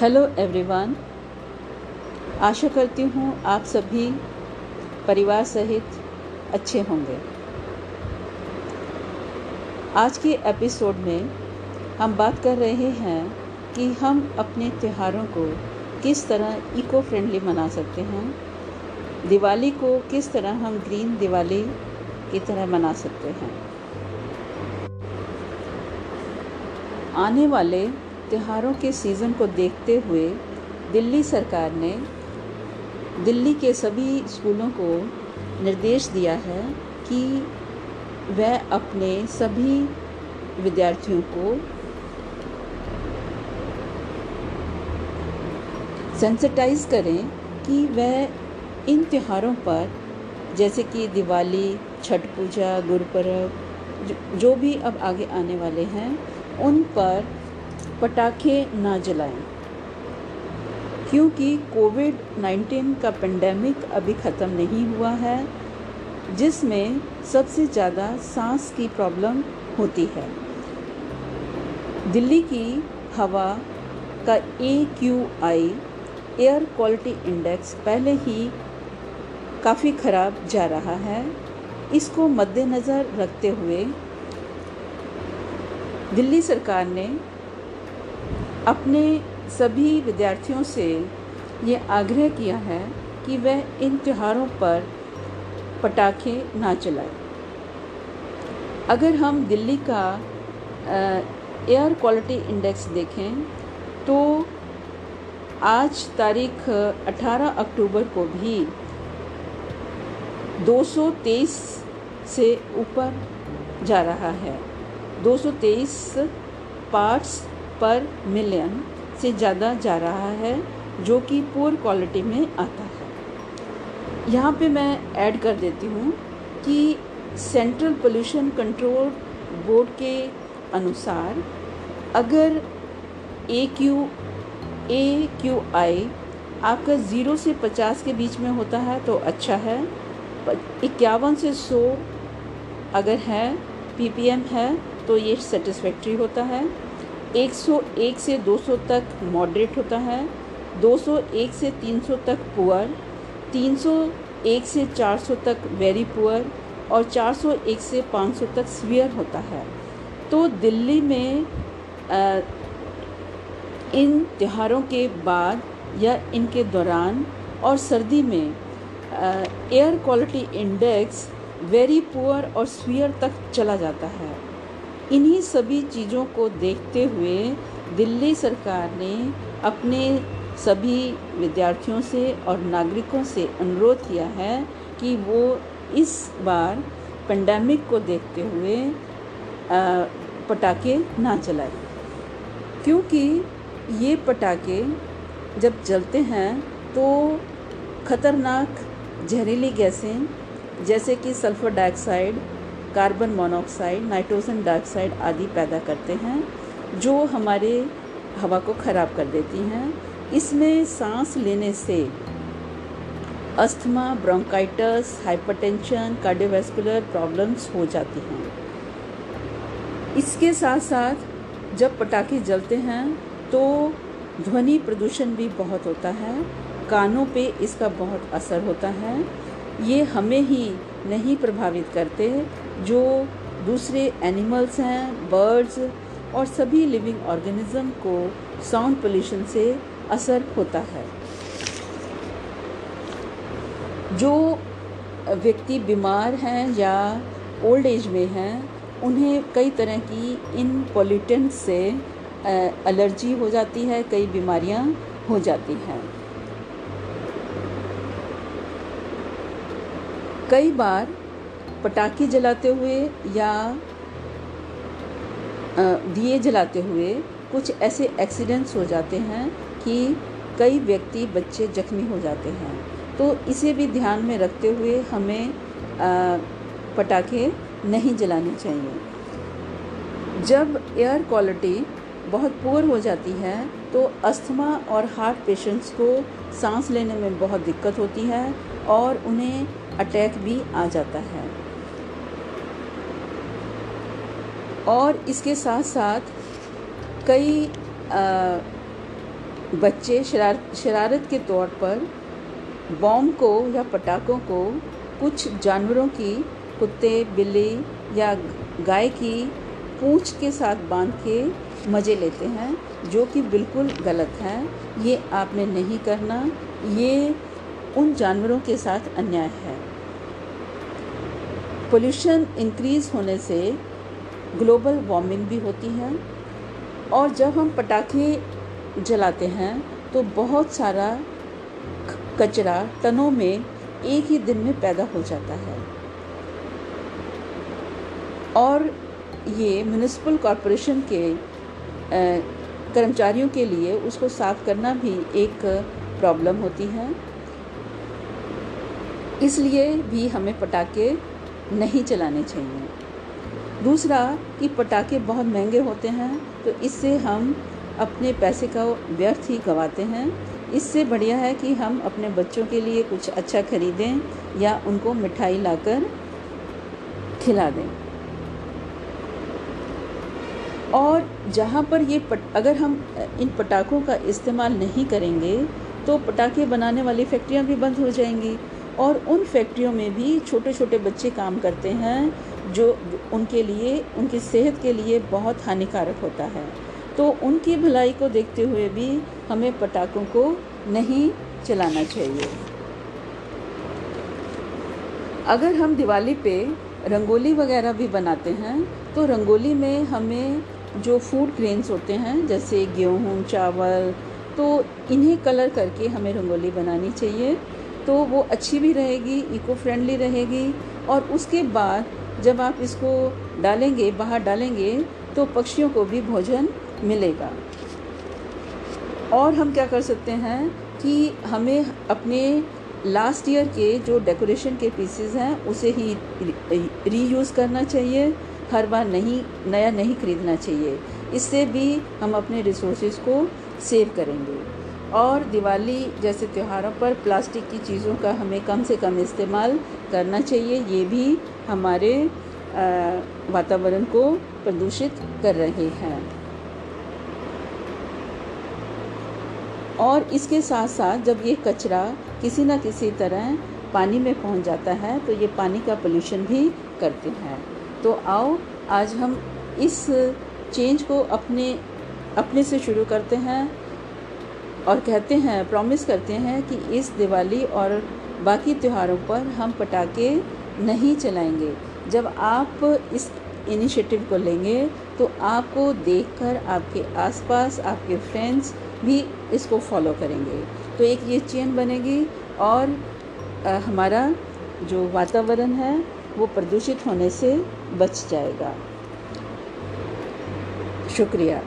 Hello everyone आशा करती हूँ आप सभी परिवार सहित अच्छे होंगे। आज के एपिसोड में हम बात कर रहे हैं कि हम अपने त्योहारों को किस तरह इको फ्रेंडली मना सकते हैं। दिवाली को किस तरह हम ग्रीन दिवाली की तरह मना सकते हैं। आने वाले त्योहारों के सीज़न को देखते हुए दिल्ली सरकार ने दिल्ली के सभी स्कूलों को निर्देश दिया है कि वह अपने सभी विद्यार्थियों को सेंसिटाइज करें कि वह इन त्योहारों पर, जैसे कि दिवाली, छठ पूजा, गुरुपर्व, जो भी अब आगे आने वाले हैं, उन पर पटाखे ना जलाएँ, क्योंकि कोविड 19 का पेंडेमिक अभी ख़त्म नहीं हुआ है, जिसमें सबसे ज़्यादा सांस की प्रॉब्लम होती है। दिल्ली की हवा का A Q I air quality index पहले ही काफ़ी ख़राब जा रहा है। इसको मद्देनज़र रखते हुए दिल्ली सरकार ने अपने सभी विद्यार्थियों से ये आग्रह किया है कि वह इन त्योहारों पर पटाखे ना चलाएँ। अगर हम दिल्ली का एयर क्वालिटी इंडेक्स देखें तो आज तारीख 18 अक्टूबर को भी 223 से ऊपर जा रहा है 223 पार्ट्स पर मिलियन से ज़्यादा जा रहा है, जो कि पुअर क्वालिटी में आता है। यहाँ पे मैं ऐड कर देती हूँ कि सेंट्रल पोल्यूशन कंट्रोल बोर्ड के अनुसार अगर ए क्यू ए क्यू आई आपका ज़ीरो से पचास के बीच में होता है तो अच्छा है। इक्यावन से सौ अगर है पीपीएम है तो ये सेटिस्फैक्ट्री होता है। 101 से 200 तक मॉडरेट होता है 201 से 300 तक पुअर 301 से 400 तक वेरी पुअर और 401 से 500 तक स्वियर होता है। तो दिल्ली में आ, इन त्योहारों के बाद या इनके दौरान और सर्दी में air quality index very poor और स्वियर तक चला जाता है। इन्हीं सभी चीज़ों को देखते हुए दिल्ली सरकार ने अपने सभी विद्यार्थियों से और नागरिकों से अनुरोध किया है कि वो इस बार पेंडेमिक को देखते हुए पटाखे ना चलाएँ। क्योंकि ये पटाखे जब जलते हैं तो ख़तरनाक जहरीली गैसें, जैसे कि sulphur dioxide carbon monoxide nitrogen dioxide आदि पैदा करते हैं, जो हमारे हवा को ख़राब कर देती हैं। इसमें सांस लेने से asthma, bronchitis, hypertension, cardiovascular problems हो जाती हैं। इसके साथ साथ जब पटाखे जलते हैं तो ध्वनि प्रदूषण भी बहुत होता है। कानों पे इसका बहुत असर होता है। ये हमें ही नहीं प्रभावित करते। जो दूसरे एनिमल्स हैं बर्ड्स और सभी लिविंग ऑर्गेनिज्म को साउंड पोल्यूशन से असर होता है। जो व्यक्ति बीमार हैं या ओल्ड एज में हैं, उन्हें कई तरह की इन पोल्यूटेंट से एलर्जी हो जाती है, कई बीमारियाँ हो जाती हैं। कई बार पटाखे जलाते हुए या दिए जलाते हुए कुछ ऐसे एक्सीडेंट्स हो जाते हैं कि कई व्यक्ति बच्चे जख्मी हो जाते हैं। तो इसे भी ध्यान में रखते हुए हमें पटाखे नहीं जलाने चाहिए। जब एयर क्वालिटी बहुत पुअर हो जाती है तो अस्थमा और हार्ट पेशेंट्स को सांस लेने में बहुत दिक्कत होती है और उन्हें अटैक भी आ जाता है। और इसके साथ साथ कई आ, बच्चे शरार शरारत के तौर पर बॉम्ब को या पटाखों को कुछ जानवरों की कुत्ते बिल्ली या गाय की पूंछ के साथ बाँध के मज़े लेते हैं जो कि बिल्कुल गलत है। ये आपने नहीं करना। ये उन जानवरों के साथ अन्याय है। पोल्यूशन इंक्रीज़ होने से ग्लोबल वार्मिंग भी होती है। और जब हम पटाखे जलाते हैं तो बहुत सारा कचरा तनों में एक ही दिन में पैदा हो जाता है। और ये म्यूनिसिपल कॉरपोरेशन के कर्मचारियों के लिए उसको साफ़ करना भी एक प्रॉब्लम होती है। इसलिए भी हमें पटाखे नहीं चलाने चाहिए। दूसरा कि पटाखे बहुत महँगे होते हैं तो इससे हम अपने पैसे का व्यर्थ ही गंवाते हैं। इससे बढ़िया है कि हम अपने बच्चों के लिए कुछ अच्छा खरीदें या उनको मिठाई लाकर खिला दें। और जहाँ पर ये पट, अगर हम इन पटाखों का इस्तेमाल नहीं करेंगे तो पटाखे बनाने वाली फैक्ट्रियाँ भी बंद हो जाएँगी और उन फैक्ट्रियों में भी छोटे छोटे बच्चे काम करते हैं जो उनके लिए, उनकी सेहत के लिए बहुत हानिकारक होता है। तो उनकी भलाई को देखते हुए भी हमें पटाखों को नहीं चलाना चाहिए। अगर हम दिवाली पे रंगोली वगैरह भी बनाते हैं तो रंगोली में हमें जो फ़ूड ग्रेन्स होते हैं, जैसे गेहूँ, चावल तो इन्हें कलर करके हमें रंगोली बनानी चाहिए। तो वो अच्छी भी रहेगी इको फ्रेंडली रहेगी और उसके बाद जब आप इसको डालेंगे, बाहर डालेंगे तो पक्षियों को भी भोजन मिलेगा। और हम क्या कर सकते हैं कि हमें अपने लास्ट ईयर के जो डेकोरेशन के पीसेस हैं, उसे ही रीयूज़ करना चाहिए। हर बार नहीं, नया नहीं खरीदना चाहिए। इससे भी हम अपने रिसोर्सेज को सेव करेंगे। और दिवाली जैसे त्योहारों पर प्लास्टिक की चीज़ों का हमें कम से कम इस्तेमाल करना चाहिए, ये भी हमारे वातावरण को प्रदूषित कर रहे हैं। और इसके साथ साथ जब ये कचरा किसी न किसी तरह पानी में पहुँच जाता है तो ये पानी का पोल्यूशन भी करते हैं। तो आओ, आज हम इस चेंज को अपने अपने से शुरू करते हैं और कहते हैं प्रॉमिस करते हैं कि इस दिवाली और बाकी त्योहारों पर हम पटाखे नहीं चलाएँगे। जब आप इस इनिशिएटिव को लेंगे तो आपको देखकर आपके आसपास आपके फ्रेंड्स भी इसको फॉलो करेंगे। तो एक ये चेन बनेगी और आ, हमारा जो वातावरण है वो प्रदूषित होने से बच जाएगा। शुक्रिया।